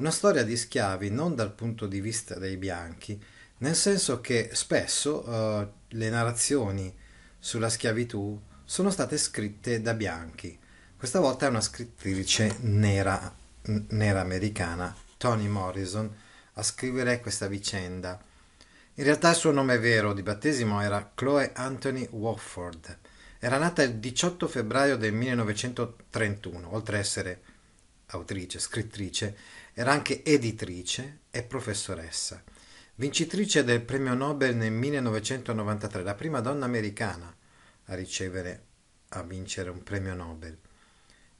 Una storia di schiavi non dal punto di vista dei bianchi, nel senso che spesso uh, le narrazioni sulla schiavitù sono state scritte da bianchi. Questa volta è una scrittrice nera, nera americana, Toni Morrison, a scrivere questa vicenda. In realtà il suo nome vero di battesimo era Chloe Anthony Wofford. Era nata il 18 febbraio del 1931, oltre a essere autrice, scrittrice, era anche editrice e professoressa. Vincitrice del premio Nobel nel 1993, la prima donna americana a ricevere, a vincere un premio Nobel.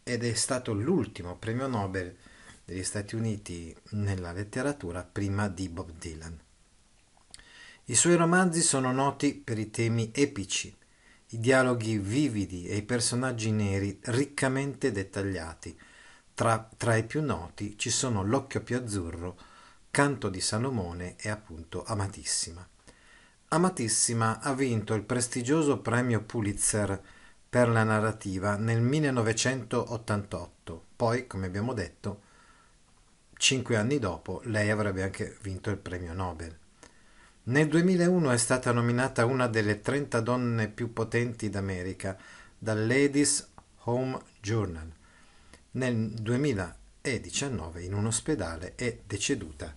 Ed è stato l'ultimo premio Nobel degli Stati Uniti nella letteratura prima di Bob Dylan. I suoi romanzi sono noti per i temi epici, i dialoghi vividi e i personaggi neri riccamente dettagliati, tra, tra i più noti ci sono L'occhio più azzurro, Canto di Salomone e appunto Amatissima. Amatissima ha vinto il prestigioso premio Pulitzer per la narrativa nel 1988. Poi, come abbiamo detto, cinque anni dopo lei avrebbe anche vinto il premio Nobel. Nel 2001 è stata nominata una delle 30 donne più potenti d'America dal Ladies Home Journal nel 2019 in un ospedale è deceduta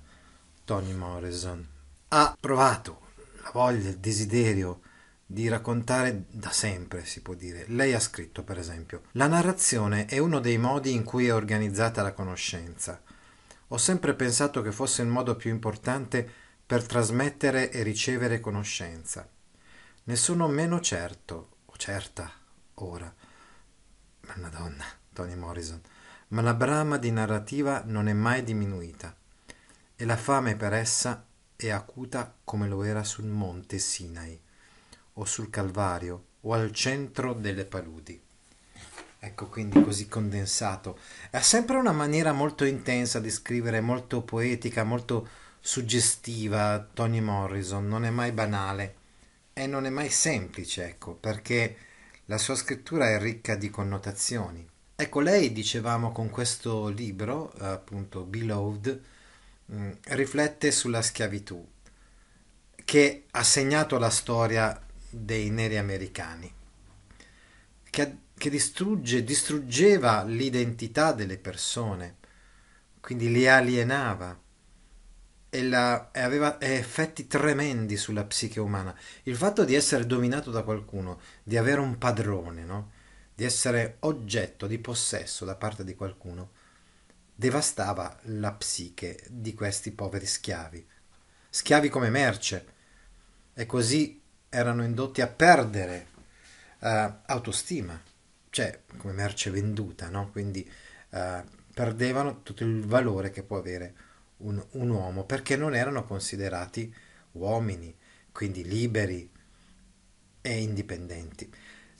Toni Morrison. Ha provato la voglia, il desiderio di raccontare da sempre, si può dire. Lei ha scritto, per esempio, la narrazione è uno dei modi in cui è organizzata la conoscenza. Ho sempre pensato che fosse il modo più importante per trasmettere e ricevere conoscenza. Ne sono meno certo, o certa, ora. Madonna. Toni Morrison, ma la brama di narrativa non è mai diminuita e la fame per essa è acuta come lo era sul monte Sinai o sul Calvario o al centro delle paludi. Ecco quindi così condensato. Ha sempre una maniera molto intensa di scrivere, molto poetica, molto suggestiva. Toni Morrison non è mai banale e non è mai semplice, ecco, perché la sua scrittura è ricca di connotazioni. Ecco, lei, dicevamo con questo libro, appunto Beloved, mm, riflette sulla schiavitù che ha segnato la storia dei neri americani, che, che distrugge, distruggeva l'identità delle persone, quindi li alienava e, la, e aveva effetti tremendi sulla psiche umana. Il fatto di essere dominato da qualcuno, di avere un padrone, no? Di essere oggetto di possesso da parte di qualcuno, devastava la psiche di questi poveri schiavi, schiavi come merce, e così erano indotti a perdere uh, autostima, cioè come merce venduta, no? quindi uh, perdevano tutto il valore che può avere un, un uomo perché non erano considerati uomini, quindi liberi e indipendenti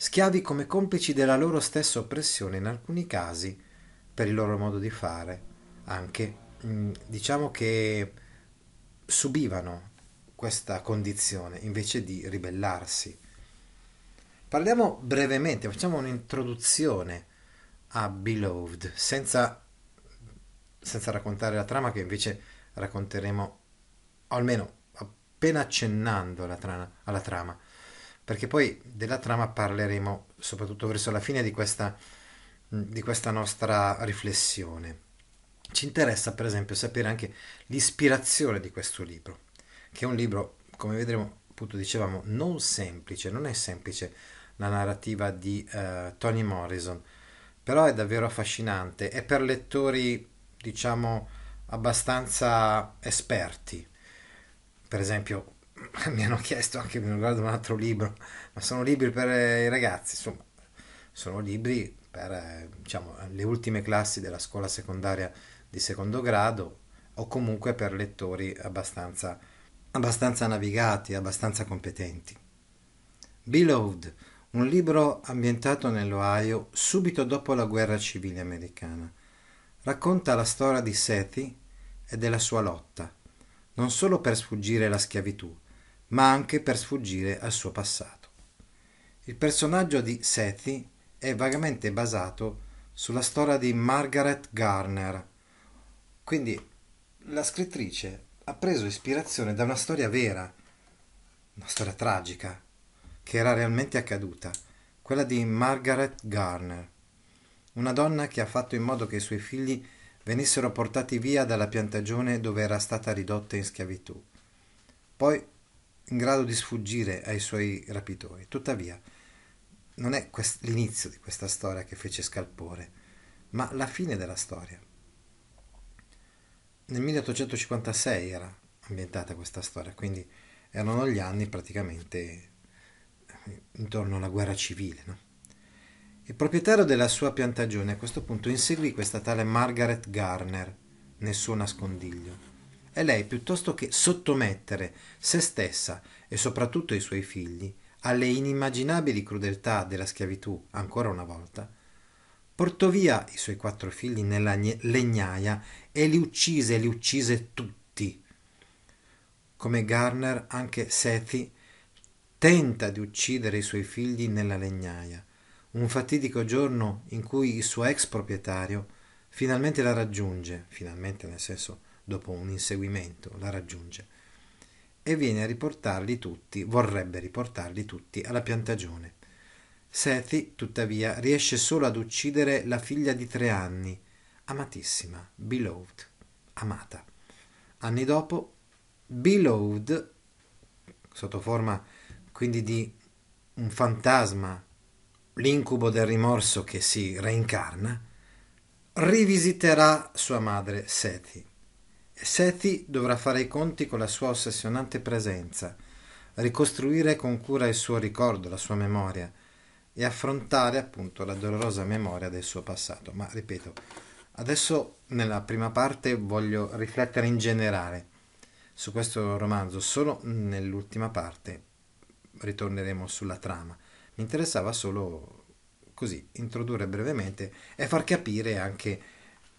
schiavi come complici della loro stessa oppressione, in alcuni casi, per il loro modo di fare, anche mm, diciamo che subivano questa condizione invece di ribellarsi. Parliamo brevemente, facciamo un'introduzione a Beloved, senza, senza raccontare la trama che invece racconteremo, o almeno appena accennando alla trama, alla trama, perché poi della trama parleremo soprattutto verso la fine di questa, di questa nostra riflessione. Ci interessa per esempio sapere anche l'ispirazione di questo libro, che è un libro, come vedremo, appunto dicevamo, non semplice, non è semplice la narrativa di uh, Toni Morrison, però è davvero affascinante, è per lettori, diciamo, abbastanza esperti. Per esempio, mi hanno chiesto anche riguardo un altro libro, ma sono libri per i ragazzi, insomma, sono libri per eh, diciamo, le ultime classi della scuola secondaria di secondo grado o comunque per lettori abbastanza, abbastanza navigati, abbastanza competenti. Beloved, un libro ambientato nell'Ohio subito dopo la guerra civile americana. Racconta la storia di Sethi e della sua lotta, non solo per sfuggire alla schiavitù, ma anche per sfuggire al suo passato. Il personaggio di Sethi è vagamente basato sulla storia di Margaret Garner, quindi la scrittrice ha preso ispirazione da una storia vera, una storia tragica, che era realmente accaduta, quella di Margaret Garner, una donna che ha fatto in modo che i suoi figli venissero portati via dalla piantagione dove era stata ridotta in schiavitù, poi in grado di sfuggire ai suoi rapitori. Tuttavia, non è quest- l'inizio di questa storia che fece scalpore, ma la fine della storia. Nel 1856 era ambientata questa storia, quindi erano gli anni praticamente intorno alla guerra civile. No? Il proprietario della sua piantagione a questo punto inseguì questa tale Margaret Garner nel suo nascondiglio e lei, piuttosto che sottomettere se stessa e soprattutto i suoi figli alle inimmaginabili crudeltà della schiavitù ancora una volta, portò via i suoi quattro figli nella legnaia e li uccise, li uccise tutti. Come Garner, anche Sethi tenta di uccidere i suoi figli nella legnaia, un fatidico giorno in cui il suo ex proprietario finalmente la raggiunge, finalmente nel senso dopo un inseguimento la raggiunge, e viene a riportarli tutti, vorrebbe riportarli tutti alla piantagione. Sethi, tuttavia, riesce solo ad uccidere la figlia di tre anni, amatissima, beloved, amata. Anni dopo, beloved, sotto forma quindi di un fantasma, l'incubo del rimorso che si reincarna, rivisiterà sua madre Seti. Seti dovrà fare i conti con la sua ossessionante presenza, ricostruire con cura il suo ricordo, la sua memoria e affrontare appunto la dolorosa memoria del suo passato. Ma ripeto, adesso nella prima parte voglio riflettere in generale su questo romanzo, solo nell'ultima parte ritorneremo sulla trama. Mi interessava solo così introdurre brevemente e far capire anche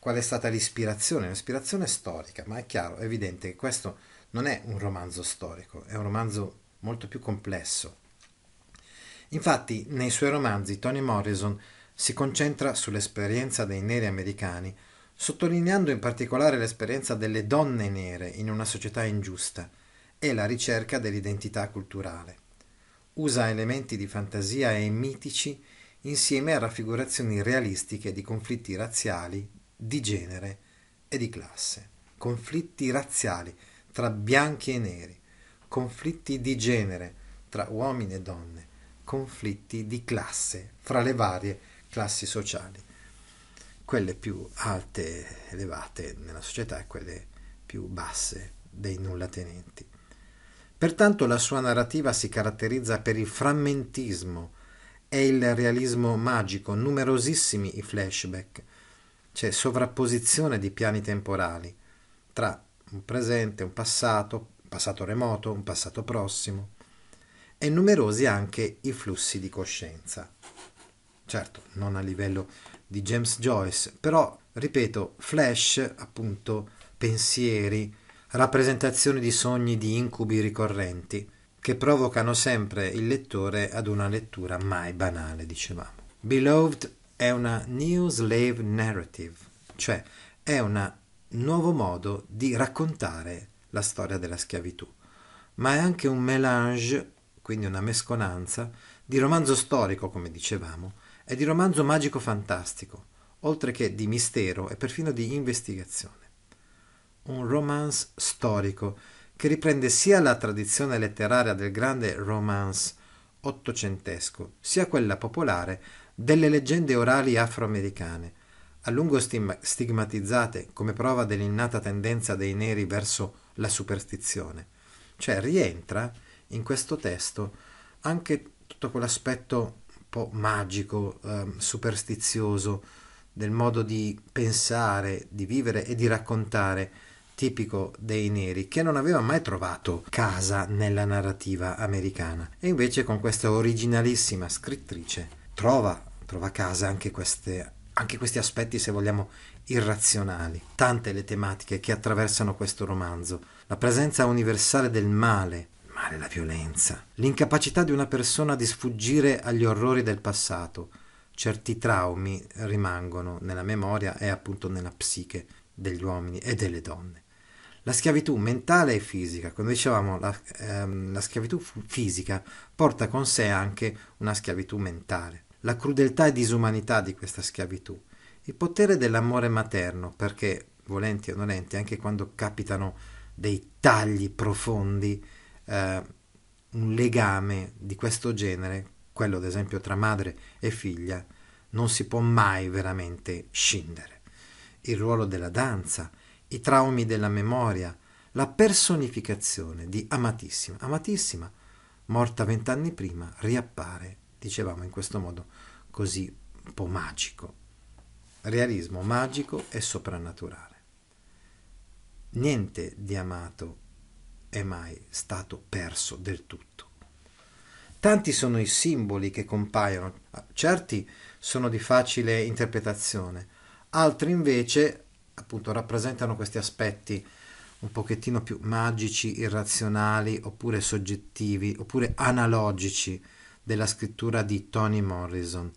qual è stata l'ispirazione, l'ispirazione storica, ma è chiaro, è evidente che questo non è un romanzo storico, è un romanzo molto più complesso. Infatti, nei suoi romanzi Toni Morrison si concentra sull'esperienza dei neri americani, sottolineando in particolare l'esperienza delle donne nere in una società ingiusta e la ricerca dell'identità culturale usa elementi di fantasia e mitici insieme a raffigurazioni realistiche di conflitti razziali, di genere e di classe. Conflitti razziali tra bianchi e neri, conflitti di genere tra uomini e donne, conflitti di classe fra le varie classi sociali, quelle più alte, elevate nella società e quelle più basse dei nullatenenti. Pertanto la sua narrativa si caratterizza per il frammentismo e il realismo magico, numerosissimi i flashback, c'è sovrapposizione di piani temporali tra un presente, un passato, un passato remoto, un passato prossimo e numerosi anche i flussi di coscienza. Certo, non a livello di James Joyce, però, ripeto, flash, appunto, pensieri, rappresentazioni di sogni di incubi ricorrenti che provocano sempre il lettore ad una lettura mai banale, dicevamo. Beloved è una New Slave Narrative, cioè è un nuovo modo di raccontare la storia della schiavitù. ma è anche un mélange, quindi una mescolanza, di romanzo storico, come dicevamo, e di romanzo magico fantastico, oltre che di mistero e perfino di investigazione. Un romance storico che riprende sia la tradizione letteraria del grande romance ottocentesco, sia quella popolare delle leggende orali afroamericane, a lungo stigmatizzate come prova dell'innata tendenza dei neri verso la superstizione. Cioè rientra in questo testo anche tutto quell'aspetto un po' magico, eh, superstizioso del modo di pensare, di vivere e di raccontare tipico dei neri che non aveva mai trovato casa nella narrativa americana e invece con questa originalissima scrittrice trova, trova casa anche, queste, anche questi aspetti se vogliamo irrazionali. Tante le tematiche che attraversano questo romanzo. La presenza universale del male male la violenza l'incapacità di una persona di sfuggire agli orrori del passato. Certi traumi rimangono nella memoria e appunto nella psiche degli uomini e delle donne. La schiavitù mentale e fisica, come dicevamo, la, ehm, la schiavitù fisica porta con sé anche una schiavitù mentale. La crudeltà e disumanità di questa schiavitù, il potere dell'amore materno, perché volenti o nolenti, anche quando capitano dei tagli profondi, eh, un legame di questo genere, quello ad esempio tra madre e figlia, non si può mai veramente scindere. Il ruolo della danza, i traumi della memoria, la personificazione di Amatissima. Amatissima, morta vent'anni prima, riappare, dicevamo in questo modo così un po' magico. Realismo magico e soprannaturale. Niente di amato è mai stato perso del tutto. Tanti sono i simboli che compaiono, certi sono di facile interpretazione, altri invece appunto rappresentano questi aspetti un pochettino più magici, irrazionali, oppure soggettivi, oppure analogici della scrittura di Toni Morrison.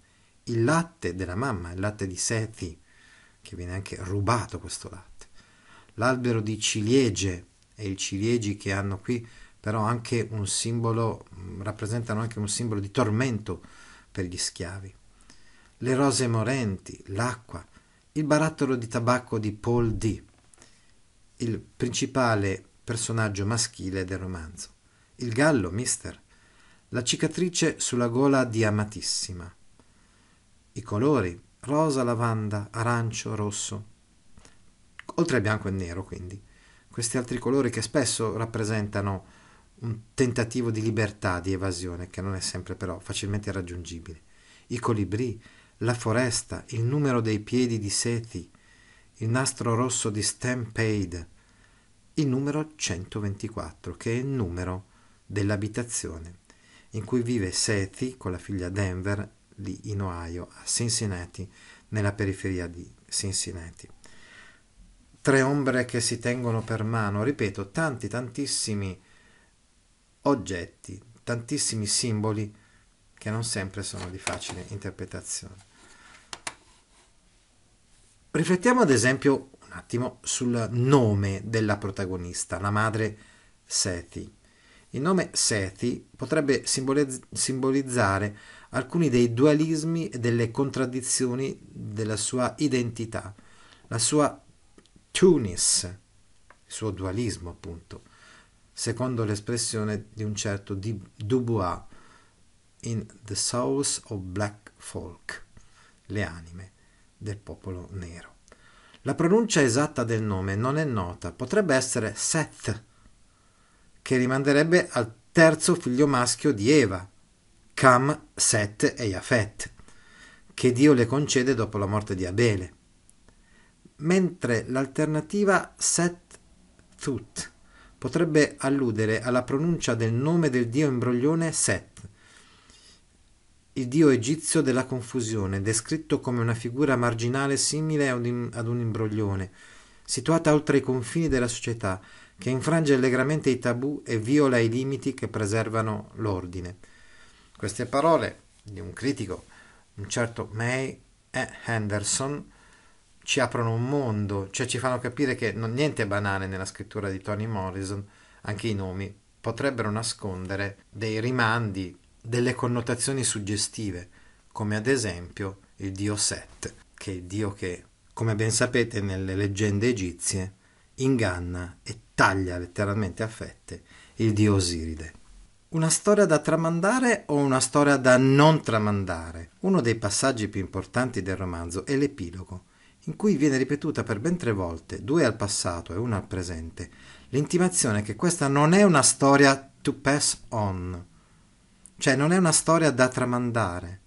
Il latte della mamma, il latte di Sethi, che viene anche rubato questo latte. L'albero di ciliegie e i ciliegi che hanno qui però anche un simbolo, mm, rappresentano anche un simbolo di tormento per gli schiavi. Le rose morenti, l'acqua, il barattolo di tabacco di Paul D., il principale personaggio maschile del romanzo, il gallo, mister, la cicatrice sulla gola di Amatissima, i colori, rosa, lavanda, arancio, rosso, oltre al bianco e nero quindi, questi altri colori che spesso rappresentano un tentativo di libertà, di evasione, che non è sempre però facilmente raggiungibile, i colibrì, la foresta, il numero dei piedi di Sethi, il nastro rosso di Stampede, il numero 124, che è il numero dell'abitazione in cui vive Sethi con la figlia Denver, in Ohio, a Cincinnati, nella periferia di Cincinnati. Tre ombre che si tengono per mano, ripeto, tanti, tantissimi oggetti, tantissimi simboli che non sempre sono di facile interpretazione. Riflettiamo ad esempio un attimo sul nome della protagonista, la madre Seti. Il nome Seti potrebbe simbolizzare alcuni dei dualismi e delle contraddizioni della sua identità, la sua tunis, il suo dualismo appunto, secondo l'espressione di un certo Dubois in The Souls of Black Folk, le anime del popolo nero. La pronuncia esatta del nome non è nota, potrebbe essere Seth, che rimanderebbe al terzo figlio maschio di Eva, Cam, Set e Yafet, che Dio le concede dopo la morte di Abele, mentre l'alternativa Set Thut potrebbe alludere alla pronuncia del nome del dio imbroglione Set, il dio egizio della confusione, descritto come una figura marginale simile ad un imbroglione, situata oltre i confini della società, che infrange allegramente i tabù e viola i limiti che preservano l'ordine. Queste parole di un critico, un certo May e. Henderson, ci aprono un mondo, cioè ci fanno capire che non, niente è banale nella scrittura di Toni Morrison, anche i nomi potrebbero nascondere dei rimandi, delle connotazioni suggestive, come ad esempio il dio Set, che è il dio che, come ben sapete nelle leggende egizie, inganna e taglia letteralmente a fette il dio Osiride. Una storia da tramandare o una storia da non tramandare? Uno dei passaggi più importanti del romanzo è l'epilogo, in cui viene ripetuta per ben tre volte, due al passato e una al presente, l'intimazione che questa non è una storia to pass on, cioè non è una storia da tramandare.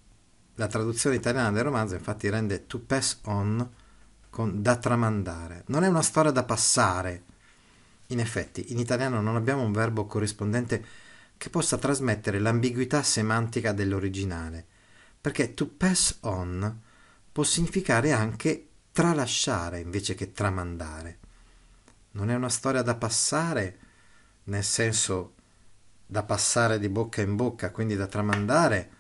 La traduzione italiana del romanzo infatti rende to pass on con da tramandare. Non è una storia da passare. In effetti, in italiano non abbiamo un verbo corrispondente che possa trasmettere l'ambiguità semantica dell'originale, perché to pass on può significare anche tralasciare invece che tramandare. Non è una storia da passare, nel senso da passare di bocca in bocca, quindi da tramandare,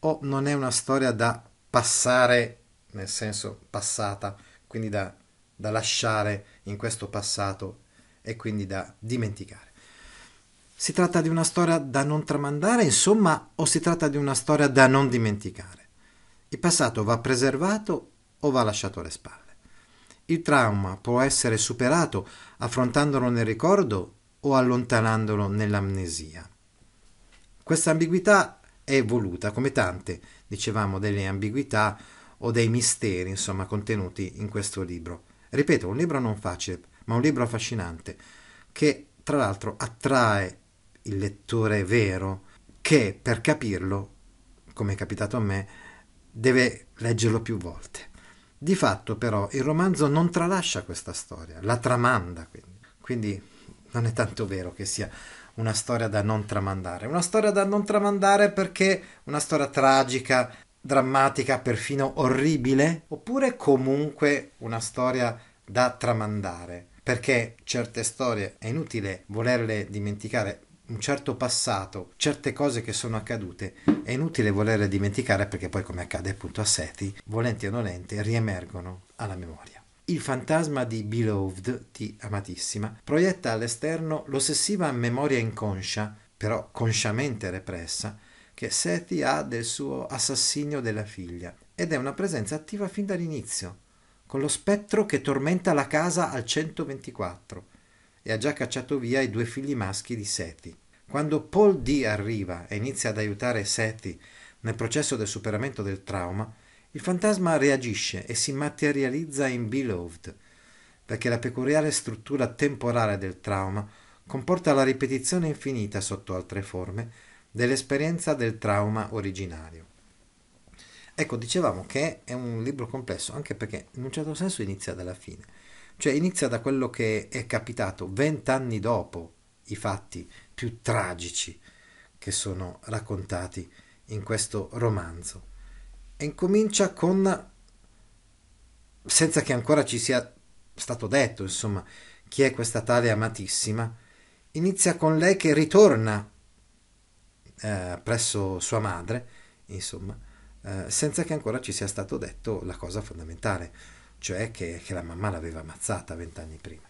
o non è una storia da passare, nel senso passata, quindi da, da lasciare in questo passato e quindi da dimenticare. Si tratta di una storia da non tramandare, insomma, o si tratta di una storia da non dimenticare? Il passato va preservato o va lasciato alle spalle? Il trauma può essere superato affrontandolo nel ricordo o allontanandolo nell'amnesia. Questa ambiguità è voluta, come tante, dicevamo, delle ambiguità o dei misteri, insomma, contenuti in questo libro. Ripeto, un libro non facile, ma un libro affascinante, che tra l'altro attrae il lettore vero, che per capirlo, come è capitato a me, deve leggerlo più volte. Di fatto, però, il romanzo non tralascia questa storia, la tramanda, quindi. quindi non è tanto vero che sia una storia da non tramandare. Una storia da non tramandare perché una storia tragica, drammatica, perfino orribile, oppure comunque una storia da tramandare, perché certe storie è inutile volerle dimenticare, un certo passato, certe cose che sono accadute, è inutile volerle dimenticare perché poi come accade appunto a Seti, volenti o nolenti, riemergono alla memoria. Il fantasma di Beloved, di Amatissima, proietta all'esterno l'ossessiva memoria inconscia, però consciamente repressa, che Seti ha del suo assassinio della figlia, ed è una presenza attiva fin dall'inizio, con lo spettro che tormenta la casa al 124 e ha già cacciato via i due figli maschi di Seti. Quando Paul D arriva e inizia ad aiutare Seti nel processo del superamento del trauma, il fantasma reagisce e si materializza in Beloved, perché la peculiare struttura temporale del trauma comporta la ripetizione infinita sotto altre forme dell'esperienza del trauma originario. Ecco, dicevamo che è un libro complesso, anche perché in un certo senso inizia dalla fine, cioè inizia da quello che è capitato vent'anni dopo i fatti più tragici che sono raccontati in questo romanzo. E incomincia con, senza che ancora ci sia stato detto, insomma, chi è questa tale amatissima, inizia con lei che ritorna eh, presso sua madre, insomma, eh, senza che ancora ci sia stato detto la cosa fondamentale, cioè che, che la mamma l'aveva ammazzata vent'anni prima.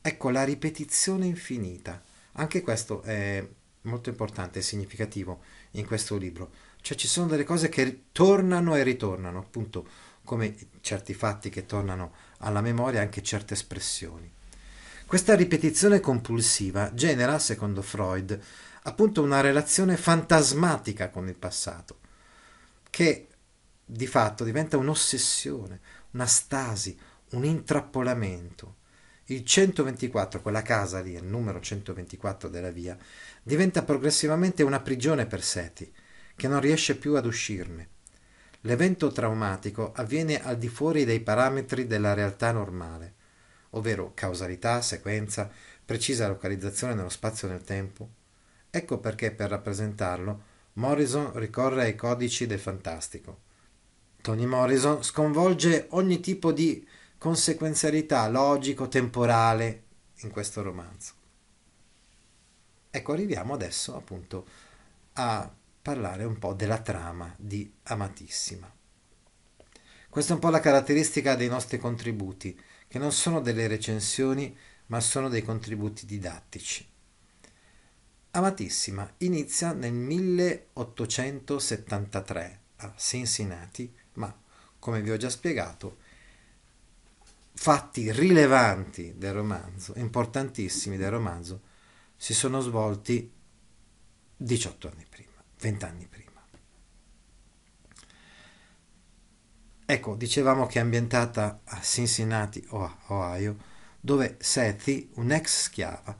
Ecco la ripetizione infinita, anche questo è molto importante e significativo in questo libro cioè ci sono delle cose che tornano e ritornano, appunto come certi fatti che tornano alla memoria, anche certe espressioni. Questa ripetizione compulsiva genera, secondo Freud, appunto una relazione fantasmatica con il passato, che di fatto diventa un'ossessione, una stasi, un intrappolamento. Il 124, quella casa lì, il numero 124 della via, diventa progressivamente una prigione per Seti, che non riesce più ad uscirne. L'evento traumatico avviene al di fuori dei parametri della realtà normale, ovvero causalità, sequenza, precisa localizzazione nello spazio e nel tempo. Ecco perché per rappresentarlo Morrison ricorre ai codici del fantastico. Tony Morrison sconvolge ogni tipo di conseguenzialità logico-temporale in questo romanzo. Ecco, arriviamo adesso appunto a parlare un po' della trama di Amatissima. Questa è un po' la caratteristica dei nostri contributi, che non sono delle recensioni, ma sono dei contributi didattici. Amatissima inizia nel 1873 a Cincinnati, ma come vi ho già spiegato, fatti rilevanti del romanzo, importantissimi del romanzo, si sono svolti 18 anni prima, 20 anni prima. Ecco, dicevamo che è ambientata a Cincinnati, Ohio, dove Sethy, un'ex schiava,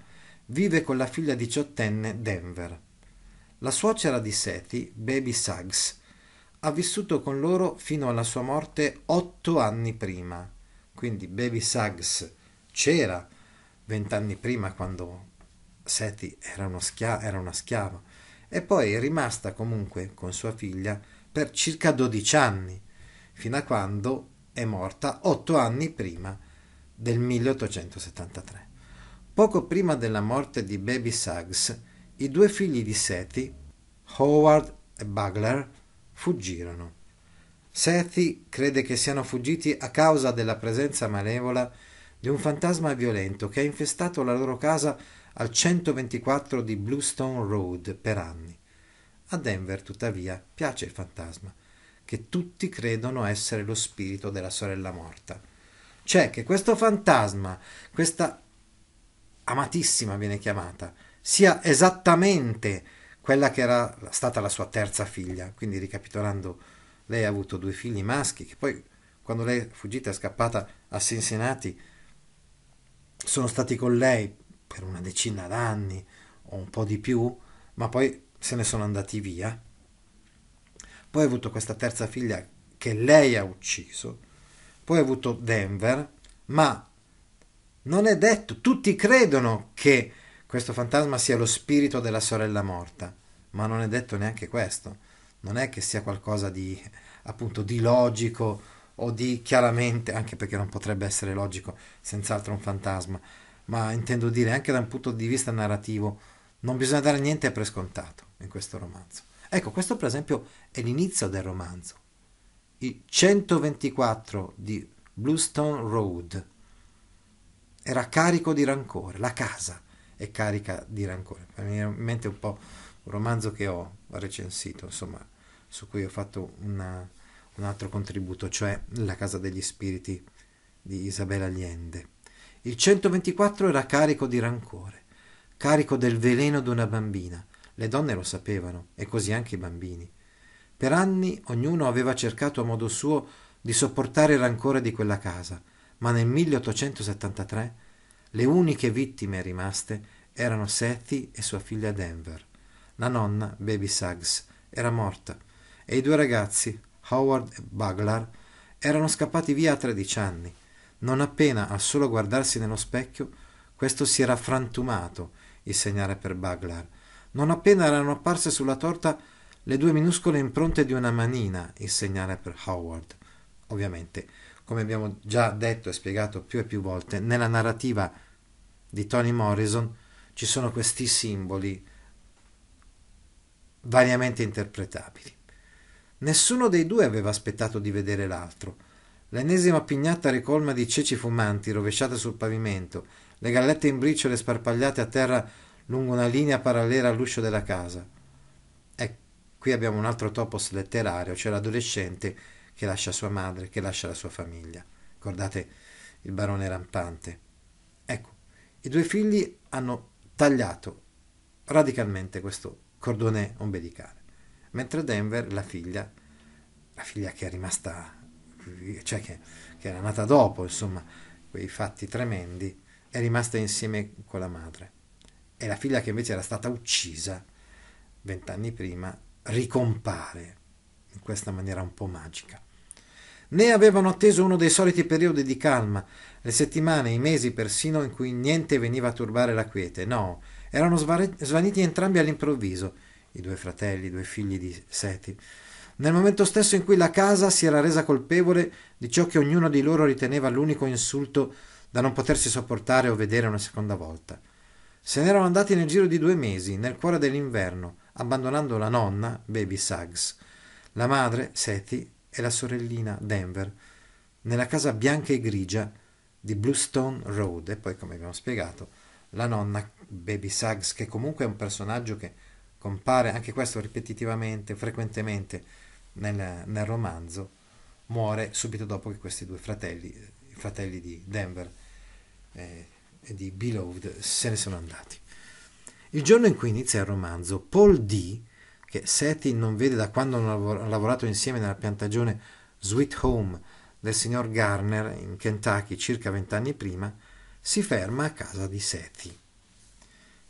vive con la figlia diciottenne Denver. La suocera di Sethy, Baby Suggs, ha vissuto con loro fino alla sua morte otto anni prima. Quindi Baby Suggs c'era vent'anni prima quando Sethy era, schia- era una schiava e poi è rimasta comunque con sua figlia per circa 12 anni fino a quando è morta otto anni prima del 1873. Poco prima della morte di Baby Suggs, i due figli di Seti, Howard e Bugler, fuggirono. Seti crede che siano fuggiti a causa della presenza malevola di un fantasma violento che ha infestato la loro casa al 124 di Bluestone Road per anni. A Denver, tuttavia, piace il fantasma che tutti credono essere lo spirito della sorella morta. Cioè che questo fantasma, questa amatissima viene chiamata, sia esattamente quella che era stata la sua terza figlia. Quindi ricapitolando, lei ha avuto due figli maschi che poi quando lei è fuggita e scappata a Cincinnati sono stati con lei per una decina d'anni o un po' di più, ma poi se ne sono andati via poi ha avuto questa terza figlia che lei ha ucciso, poi ha avuto Denver, ma non è detto, tutti credono che questo fantasma sia lo spirito della sorella morta, ma non è detto neanche questo, non è che sia qualcosa di appunto di logico o di chiaramente, anche perché non potrebbe essere logico, senz'altro un fantasma, ma intendo dire anche da un punto di vista narrativo non bisogna dare niente per scontato in questo romanzo. Ecco, questo per esempio è l'inizio del romanzo. Il 124 di Bluestone Road. Era carico di rancore, la casa è carica di rancore. Mi viene in mente un po' un romanzo che ho recensito, insomma, su cui ho fatto una, un altro contributo, cioè La casa degli spiriti di Isabella Allende. Il 124 era carico di rancore, carico del veleno di una bambina, le donne lo sapevano, e così anche i bambini. Per anni ognuno aveva cercato a modo suo di sopportare il rancore di quella casa, ma nel 1873 le uniche vittime rimaste erano Sethy e sua figlia Denver. La nonna, Baby Suggs, era morta e i due ragazzi, Howard e Buglar, erano scappati via a 13 anni. Non appena, al solo guardarsi nello specchio, questo si era frantumato, il segnale per Buglar, non appena erano apparse sulla torta le due minuscole impronte di una manina, il segnale per Howard. Ovviamente, come abbiamo già detto e spiegato più e più volte, nella narrativa di Toni Morrison ci sono questi simboli variamente interpretabili. Nessuno dei due aveva aspettato di vedere l'altro. L'ennesima pignata ricolma di ceci fumanti rovesciate sul pavimento, le gallette in briciole sparpagliate a terra lungo una linea parallela all'uscio della casa. E qui abbiamo un altro topos letterario, cioè l'adolescente che lascia sua madre, che lascia la sua famiglia. Ricordate il barone rampante. Ecco, i due figli hanno tagliato radicalmente questo cordone ombelicale, mentre Denver, la figlia, la figlia che è rimasta, cioè che, che era nata dopo, insomma, quei fatti tremendi, è rimasta insieme con la madre e la figlia che invece era stata uccisa vent'anni prima ricompare in questa maniera un po' magica. Né avevano atteso uno dei soliti periodi di calma, le settimane, i mesi persino in cui niente veniva a turbare la quiete, no, erano svaniti entrambi all'improvviso, i due fratelli, i due figli di Seti, nel momento stesso in cui la casa si era resa colpevole di ciò che ognuno di loro riteneva l'unico insulto da non potersi sopportare o vedere una seconda volta. Se n'erano andati nel giro di due mesi, nel cuore dell'inverno, abbandonando la nonna, Baby Suggs, la madre, Seti, e la sorellina, Denver, nella casa bianca e grigia di Bluestone Road e poi, come abbiamo spiegato, la nonna Baby Suggs, che comunque è un personaggio che compare anche questo ripetitivamente, frequentemente nel, nel romanzo, muore subito dopo che questi due fratelli, i fratelli di Denver eh, e di Beloved, se ne sono andati. Il giorno in cui inizia il romanzo, Paul D., che Seti non vede da quando hanno lavorato insieme nella piantagione Sweet Home del signor Garner in Kentucky circa vent'anni prima, si ferma a casa di Seti.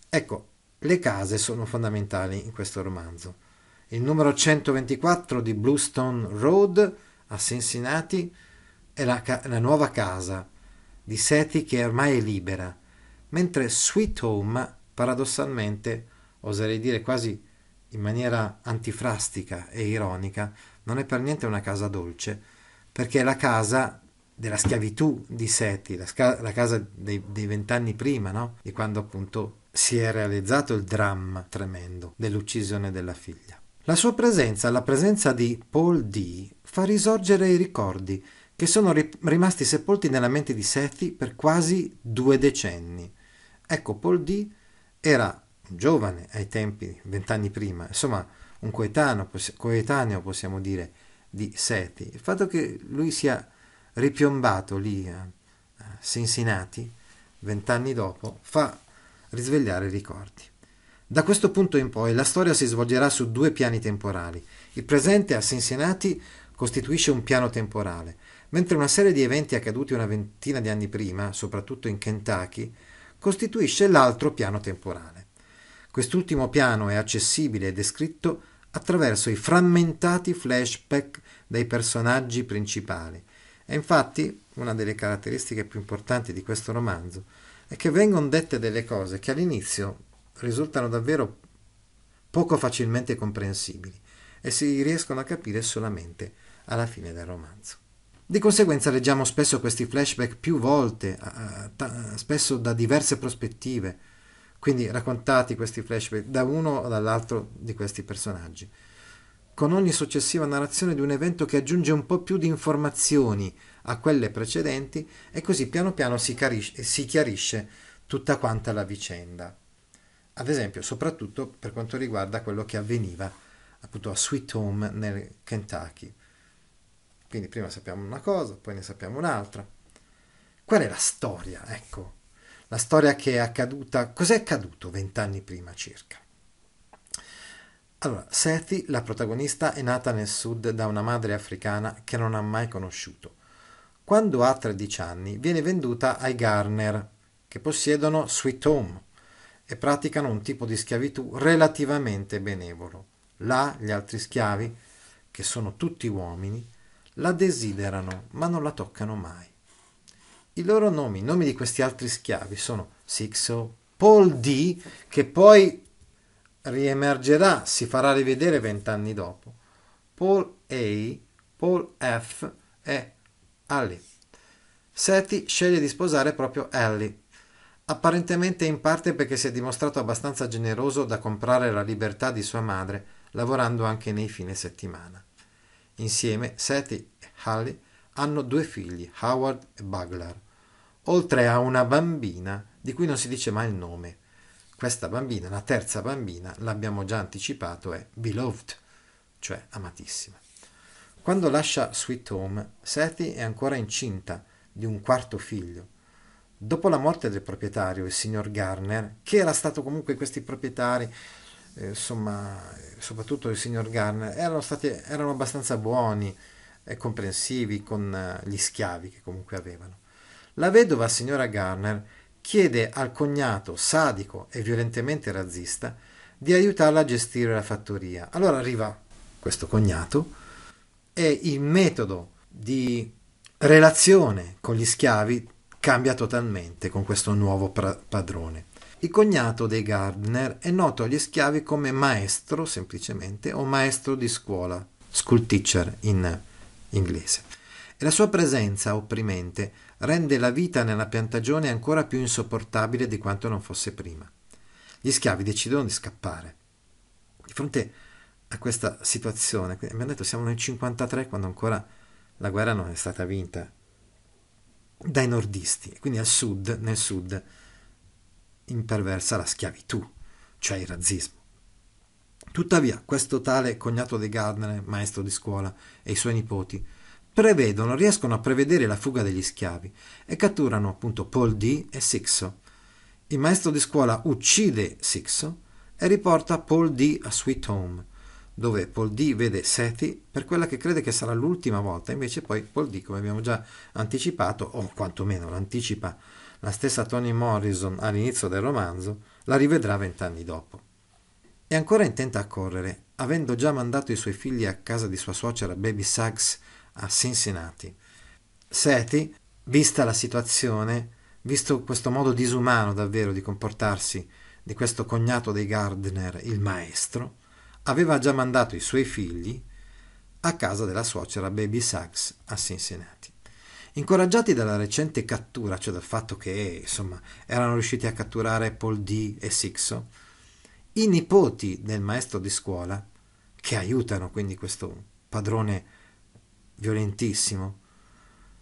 Ecco, le case sono fondamentali in questo romanzo. Il numero 124 di Bluestone Road a Cincinnati è la, ca- la nuova casa di Seti che ormai è libera, mentre Sweet Home, paradossalmente, oserei dire quasi in maniera antifrastica e ironica, non è per niente una casa dolce, perché è la casa della schiavitù di Seti, la, sca- la casa dei, dei vent'anni prima, no? di quando appunto si è realizzato il dramma tremendo dell'uccisione della figlia. La sua presenza, la presenza di Paul D, fa risorgere i ricordi che sono ri- rimasti sepolti nella mente di Seti per quasi due decenni. Ecco, Paul D era giovane ai tempi, vent'anni prima, insomma un coetaneo, coetaneo possiamo dire di Seti. Il fatto che lui sia ripiombato lì a Cincinnati vent'anni dopo fa risvegliare i ricordi. Da questo punto in poi la storia si svolgerà su due piani temporali. Il presente a Cincinnati costituisce un piano temporale, mentre una serie di eventi accaduti una ventina di anni prima, soprattutto in Kentucky, costituisce l'altro piano temporale. Quest'ultimo piano è accessibile e descritto attraverso i frammentati flashback dei personaggi principali. E infatti una delle caratteristiche più importanti di questo romanzo è che vengono dette delle cose che all'inizio risultano davvero poco facilmente comprensibili e si riescono a capire solamente alla fine del romanzo. Di conseguenza leggiamo spesso questi flashback più volte, spesso da diverse prospettive, quindi raccontati questi flashback da uno o dall'altro di questi personaggi, con ogni successiva narrazione di un evento che aggiunge un po' più di informazioni a quelle precedenti e così piano piano si, carisce, si chiarisce tutta quanta la vicenda. Ad esempio, soprattutto per quanto riguarda quello che avveniva appunto a Sweet Home nel Kentucky. Quindi prima sappiamo una cosa, poi ne sappiamo un'altra. Qual è la storia? Ecco, la storia che è accaduta, cos'è accaduto vent'anni prima circa? Allora, Seti, la protagonista, è nata nel sud da una madre africana che non ha mai conosciuto. Quando ha 13 anni viene venduta ai Garner, che possiedono Sweet Home e praticano un tipo di schiavitù relativamente benevolo. Là gli altri schiavi, che sono tutti uomini, la desiderano, ma non la toccano mai. I loro nomi, i nomi di questi altri schiavi sono Sixo, Paul D, che poi riemergerà, si farà rivedere vent'anni dopo, Paul A, Paul F e Allie. Seti sceglie di sposare proprio Ellie, apparentemente in parte perché si è dimostrato abbastanza generoso da comprare la libertà di sua madre, lavorando anche nei fine settimana. Insieme, Seti e Hallie hanno due figli, Howard e Bugler, oltre a una bambina di cui non si dice mai il nome. Questa bambina, la terza bambina, l'abbiamo già anticipato, è Beloved, cioè amatissima. Quando lascia Sweet Home, Seti è ancora incinta di un quarto figlio. Dopo la morte del proprietario, il signor Garner, che era stato comunque questi proprietari, eh, insomma, soprattutto il signor Garner, erano, stati, erano abbastanza buoni e comprensivi con uh, gli schiavi che comunque avevano. La vedova signora Garner chiede al cognato sadico e violentemente razzista di aiutarla a gestire la fattoria. Allora arriva questo cognato e il metodo di relazione con gli schiavi cambia totalmente con questo nuovo padrone. Il cognato dei Gardner è noto agli schiavi come maestro semplicemente o maestro di scuola, school teacher in inglese. E la sua presenza opprimente rende la vita nella piantagione ancora più insopportabile di quanto non fosse prima. Gli schiavi decidono di scappare. Di fronte a questa situazione. Abbiamo detto siamo nel 53 quando ancora la guerra non è stata vinta dai nordisti, quindi al sud, nel sud imperversa la schiavitù, cioè il razzismo. Tuttavia, questo tale cognato di Gardner, maestro di scuola, e i suoi nipoti prevedono, riescono a prevedere la fuga degli schiavi e catturano appunto Paul D e Sixo. Il maestro di scuola uccide Sixo e riporta Paul D a Sweet Home, dove Paul D vede Seti per quella che crede che sarà l'ultima volta, invece poi Paul D, come abbiamo già anticipato, o quantomeno l'anticipa la stessa Toni Morrison all'inizio del romanzo, la rivedrà vent'anni dopo. È ancora intenta a correre, avendo già mandato i suoi figli a casa di sua suocera Baby Suggs a Cincinnati. Seti, vista la situazione, visto questo modo disumano davvero di comportarsi di questo cognato dei Gardner, il maestro, aveva già mandato i suoi figli a casa della suocera Baby Suggs a Cincinnati. Incoraggiati dalla recente cattura, cioè dal fatto che insomma, erano riusciti a catturare Paul D e Sixo, i nipoti del maestro di scuola, che aiutano quindi questo padrone violentissimo,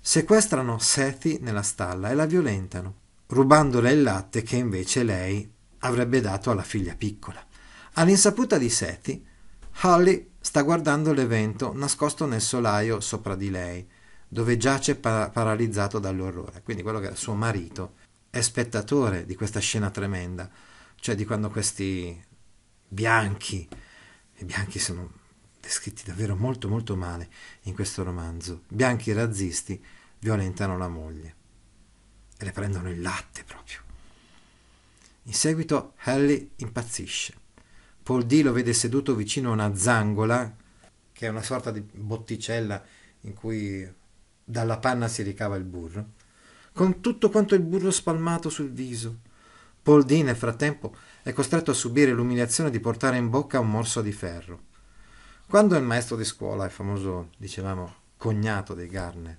sequestrano Sethi nella stalla e la violentano, rubandole il latte che invece lei avrebbe dato alla figlia piccola. All'insaputa di Sethi, Holly sta guardando l'evento nascosto nel solaio sopra di lei, dove giace pa- paralizzato dall'orrore. Quindi quello che è suo marito è spettatore di questa scena tremenda, cioè di quando questi bianchi, i bianchi sono descritti davvero molto molto male in questo romanzo, bianchi razzisti violentano la moglie e le prendono il latte proprio. In seguito Harry impazzisce. Paul D lo vede seduto vicino a una zangola, che è una sorta di botticella in cui dalla panna si ricava il burro, con tutto quanto il burro spalmato sul viso. Paul D nel frattempo è costretto a subire l'umiliazione di portare in bocca un morso di ferro. Quando il maestro di scuola, il famoso, dicevamo, cognato dei Garner,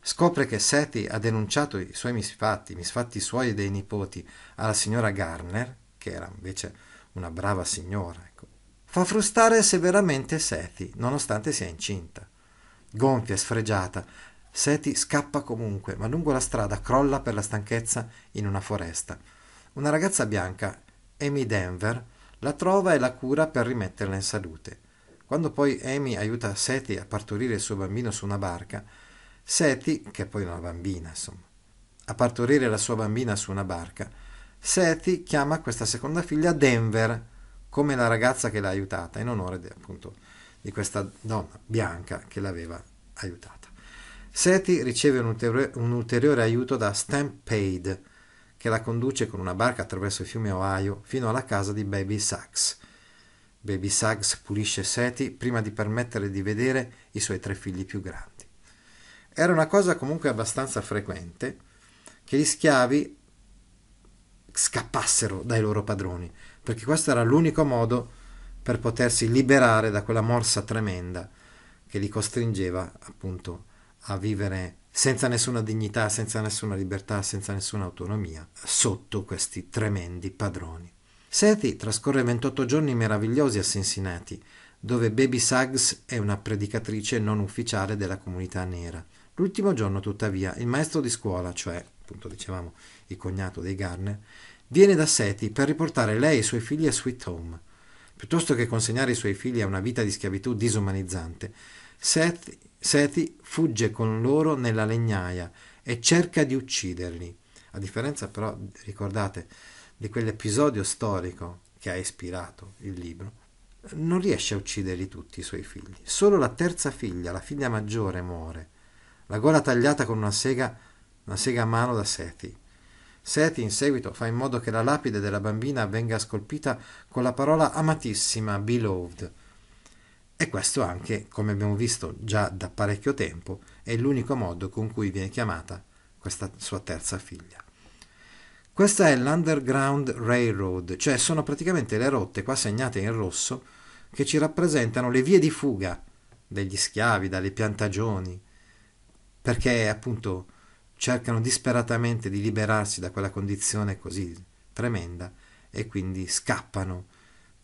scopre che Seti ha denunciato i suoi misfatti, i misfatti suoi e dei nipoti, alla signora Garner, che era invece una brava signora, ecco, fa frustare severamente Seti, nonostante sia incinta. Gonfia, sfregiata, Seti scappa comunque, ma lungo la strada crolla per la stanchezza in una foresta. Una ragazza bianca, Amy Denver, la trova e la cura per rimetterla in salute. Quando poi Amy aiuta Seti a partorire il suo bambino su una barca, Seti, che è poi una bambina, insomma, a partorire la sua bambina su una barca, Seti chiama questa seconda figlia Denver, come la ragazza che l'ha aiutata, in onore de, appunto di questa donna bianca che l'aveva aiutata. Seti riceve un ulteriore, un ulteriore aiuto da Stampede, che la conduce con una barca attraverso il fiume Ohio fino alla casa di Baby Sachs, Baby Suggs pulisce Seti prima di permettere di vedere i suoi tre figli più grandi. Era una cosa comunque abbastanza frequente che gli schiavi scappassero dai loro padroni, perché questo era l'unico modo per potersi liberare da quella morsa tremenda che li costringeva appunto a vivere senza nessuna dignità, senza nessuna libertà, senza nessuna autonomia, sotto questi tremendi padroni. Seti trascorre 28 giorni meravigliosi a Cincinnati, dove Baby Suggs è una predicatrice non ufficiale della comunità nera. L'ultimo giorno, tuttavia, il maestro di scuola, cioè, appunto dicevamo, il cognato dei Garner, viene da Seti per riportare lei e i suoi figli a Sweet Home. Piuttosto che consegnare i suoi figli a una vita di schiavitù disumanizzante, Seti, Seti fugge con loro nella legnaia e cerca di ucciderli. A differenza però, ricordate, di quell'episodio storico che ha ispirato il libro, non riesce a ucciderli tutti i suoi figli. Solo la terza figlia, la figlia maggiore, muore, la gola tagliata con una sega, una sega a mano da Seti. Seti in seguito fa in modo che la lapide della bambina venga scolpita con la parola amatissima, beloved. E questo anche, come abbiamo visto già da parecchio tempo, è l'unico modo con cui viene chiamata questa sua terza figlia. Questa è l'Underground Railroad, cioè sono praticamente le rotte qua segnate in rosso che ci rappresentano le vie di fuga degli schiavi dalle piantagioni, perché appunto cercano disperatamente di liberarsi da quella condizione così tremenda e quindi scappano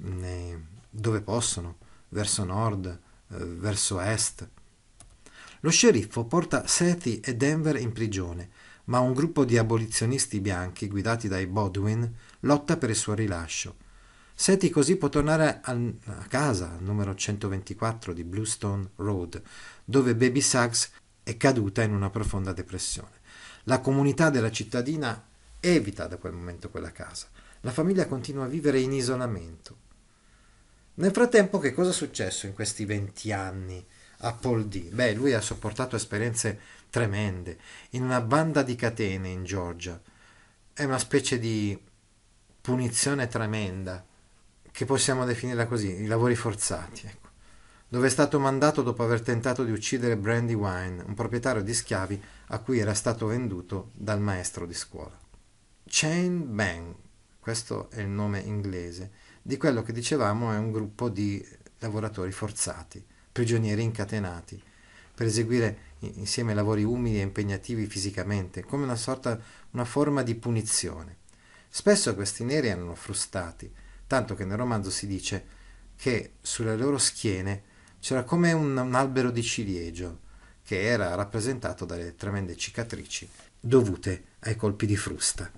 mm, dove possono, verso nord, eh, verso est. Lo sceriffo porta Sethi e Denver in prigione ma un gruppo di abolizionisti bianchi guidati dai Bodwin lotta per il suo rilascio. Seti così può tornare a casa, al numero 124 di Bluestone Road, dove Baby Suggs è caduta in una profonda depressione. La comunità della cittadina evita da quel momento quella casa. La famiglia continua a vivere in isolamento. Nel frattempo, che cosa è successo in questi 20 anni a Paul D? Beh, lui ha sopportato esperienze tremende in una banda di catene in Georgia. È una specie di punizione tremenda che possiamo definirla così, i lavori forzati, ecco, dove è stato mandato dopo aver tentato di uccidere Brandy Wine, un proprietario di schiavi a cui era stato venduto dal maestro di scuola. Chain Bang, questo è il nome inglese, di quello che dicevamo è un gruppo di lavoratori forzati, prigionieri incatenati, per eseguire insieme lavori umili e impegnativi fisicamente, come una sorta, una forma di punizione. Spesso questi neri erano frustati, tanto che nel romanzo si dice che sulle loro schiene c'era come un, un albero di ciliegio, che era rappresentato dalle tremende cicatrici dovute ai colpi di frusta,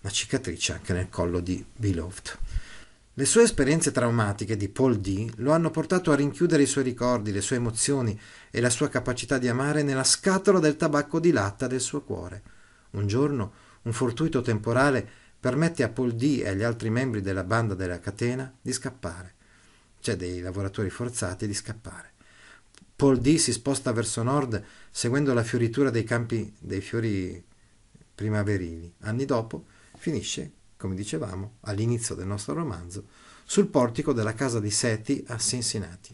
ma cicatrici anche nel collo di Beloved. Le sue esperienze traumatiche di Paul D lo hanno portato a rinchiudere i suoi ricordi, le sue emozioni e la sua capacità di amare nella scatola del tabacco di latta del suo cuore. Un giorno, un fortuito temporale permette a Paul D e agli altri membri della banda della catena di scappare, cioè dei lavoratori forzati di scappare. Paul D si sposta verso nord seguendo la fioritura dei campi dei fiori primaverili. Anni dopo finisce, come dicevamo all'inizio del nostro romanzo, sul portico della casa di Seti a Cincinnati.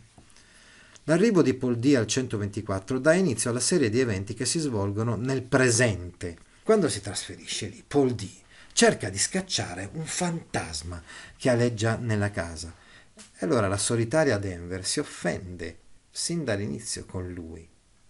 L'arrivo di Paul D al 124 dà inizio alla serie di eventi che si svolgono nel presente. Quando si trasferisce lì, Paul D cerca di scacciare un fantasma che aleggia nella casa. E allora la solitaria Denver si offende sin dall'inizio con lui.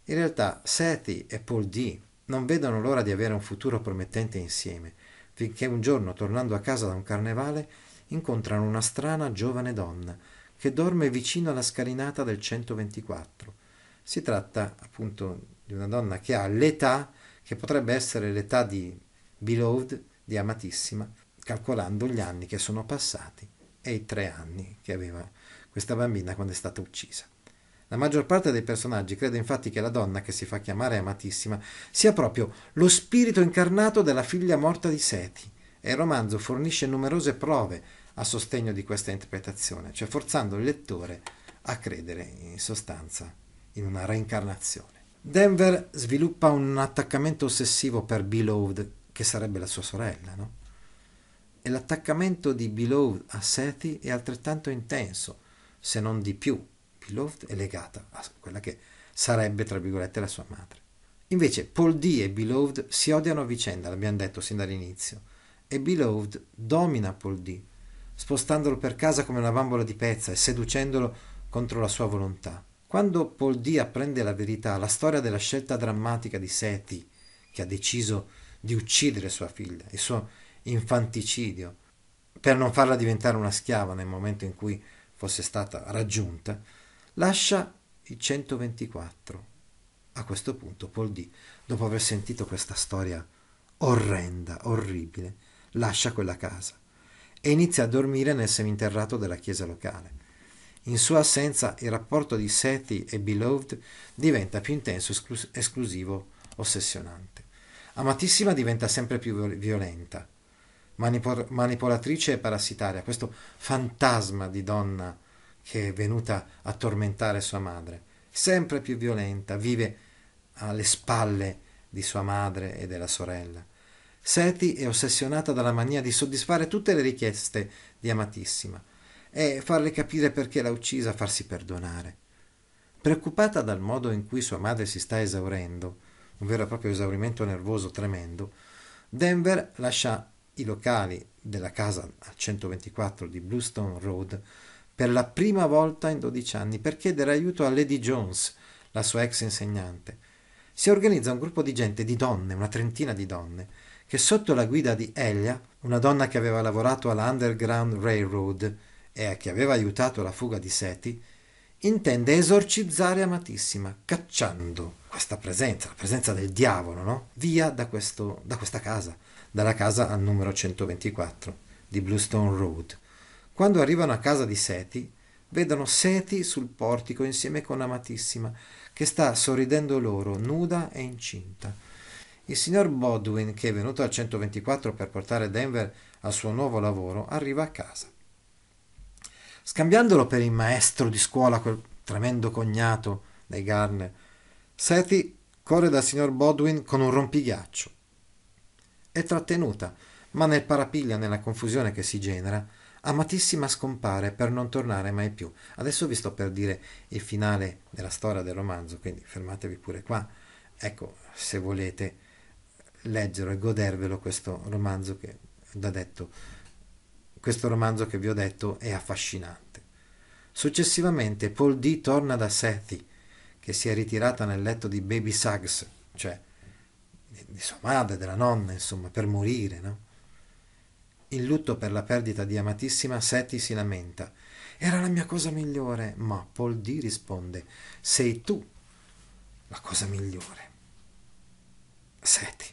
In realtà Seti e Paul D non vedono l'ora di avere un futuro promettente insieme, finché un giorno, tornando a casa da un carnevale, incontrano una strana giovane donna che dorme vicino alla scalinata del 124. Si tratta appunto di una donna che ha l'età che potrebbe essere l'età di Beloved di Amatissima, calcolando gli anni che sono passati e i tre anni che aveva questa bambina quando è stata uccisa. La maggior parte dei personaggi crede infatti che la donna che si fa chiamare Amatissima sia proprio lo spirito incarnato della figlia morta di Seti e il romanzo fornisce numerose prove a sostegno di questa interpretazione, cioè forzando il lettore a credere in sostanza in una reincarnazione. Denver sviluppa un attaccamento ossessivo per Beloved che sarebbe la sua sorella, no? E l'attaccamento di Beloved a Seti è altrettanto intenso, se non di più. Beloved è legata a quella che sarebbe, tra virgolette, la sua madre. Invece Paul D e Beloved si odiano a vicenda, l'abbiamo detto sin dall'inizio, e Beloved domina Paul D, spostandolo per casa come una bambola di pezza e seducendolo contro la sua volontà. Quando Paul D apprende la verità, la storia della scelta drammatica di Seti, che ha deciso di uccidere sua figlia, il suo infanticidio, per non farla diventare una schiava nel momento in cui fosse stata raggiunta, lascia il 124. A questo punto Paul D, dopo aver sentito questa storia orrenda, orribile, lascia quella casa e inizia a dormire nel seminterrato della chiesa locale. In sua assenza il rapporto di Seti e Beloved diventa più intenso, esclus- esclusivo, ossessionante. Amatissima diventa sempre più violenta, manipol- manipolatrice e parassitaria, questo fantasma di donna che è venuta a tormentare sua madre, sempre più violenta, vive alle spalle di sua madre e della sorella. Seti è ossessionata dalla mania di soddisfare tutte le richieste di Amatissima e farle capire perché l'ha uccisa, farsi perdonare. Preoccupata dal modo in cui sua madre si sta esaurendo, un vero e proprio esaurimento nervoso tremendo, Denver lascia i locali della casa al 124 di Bluestone Road per la prima volta in 12 anni per chiedere aiuto a Lady Jones, la sua ex insegnante. Si organizza un gruppo di gente, di donne, una trentina di donne, che sotto la guida di Elia, una donna che aveva lavorato alla Underground Railroad e che aveva aiutato la fuga di Seti, intende esorcizzare Amatissima, cacciando questa presenza, la presenza del diavolo, no? via da, questo, da questa casa, dalla casa al numero 124 di Bluestone Road. Quando arrivano a casa di Seti, vedono Seti sul portico insieme con Amatissima, che sta sorridendo loro, nuda e incinta. Il signor Bodwin, che è venuto al 124 per portare Denver al suo nuovo lavoro, arriva a casa. Scambiandolo per il maestro di scuola, quel tremendo cognato dei Garner, Seti corre dal signor Bodwin con un rompighiaccio. È trattenuta, ma nel parapiglia, nella confusione che si genera, Amatissima scompare per non tornare mai più. Adesso vi sto per dire il finale della storia del romanzo, quindi fermatevi pure qua. Ecco, se volete leggere e godervelo questo romanzo che da detto, questo romanzo che vi ho detto è affascinante. Successivamente Paul D torna da Sethy, che si è ritirata nel letto di Baby Suggs, cioè di sua madre, della nonna, insomma, per morire, no? In lutto per la perdita di amatissima, Seti si lamenta. Era la mia cosa migliore, ma Paul D risponde: Sei tu la cosa migliore. Seti.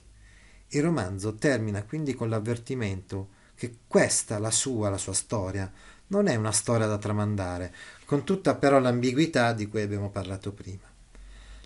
Il romanzo termina quindi con l'avvertimento che questa, la sua, la sua storia, non è una storia da tramandare, con tutta però l'ambiguità di cui abbiamo parlato prima.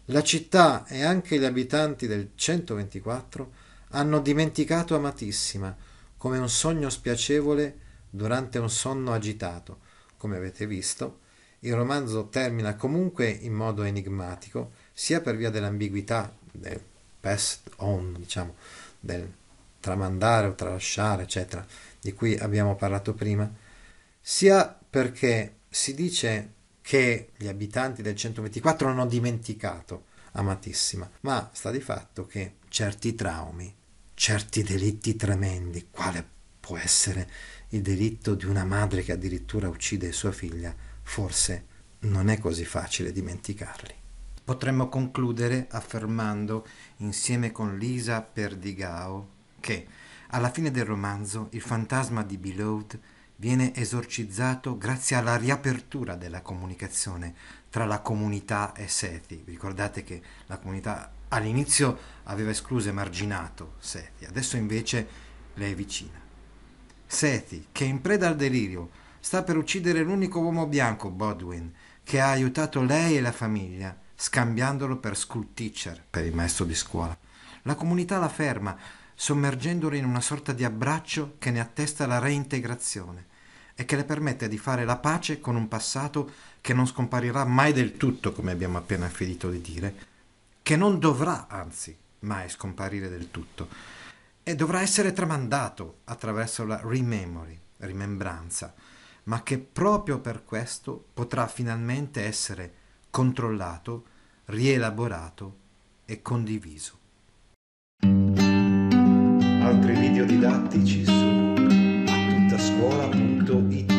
La città e anche gli abitanti del 124 hanno dimenticato Amatissima, come un sogno spiacevole durante un sonno agitato. Come avete visto, il romanzo termina comunque in modo enigmatico, sia per via dell'ambiguità del past on, diciamo, del tramandare o tralasciare, eccetera, di cui abbiamo parlato prima, sia perché si dice che gli abitanti del 124 hanno dimenticato Amatissima, ma sta di fatto che certi traumi certi delitti tremendi, quale può essere il delitto di una madre che addirittura uccide sua figlia, forse non è così facile dimenticarli. Potremmo concludere affermando, insieme con Lisa Perdigao, che alla fine del romanzo il fantasma di Beloved viene esorcizzato grazie alla riapertura della comunicazione tra la comunità e Seti. Ricordate che la comunità all'inizio aveva escluso e marginato Seti, adesso invece le è vicina. Seti, che in preda al delirio sta per uccidere l'unico uomo bianco, Bodwin, che ha aiutato lei e la famiglia, scambiandolo per school teacher, per il maestro di scuola. La comunità la ferma, sommergendolo in una sorta di abbraccio che ne attesta la reintegrazione e che le permette di fare la pace con un passato che non scomparirà mai del tutto, come abbiamo appena finito di dire, che non dovrà, anzi, mai scomparire del tutto, e dovrà essere tramandato attraverso la rememory, rimembranza, ma che proprio per questo potrà finalmente essere controllato, rielaborato e condiviso. Altri video didattici su attuttascuola.it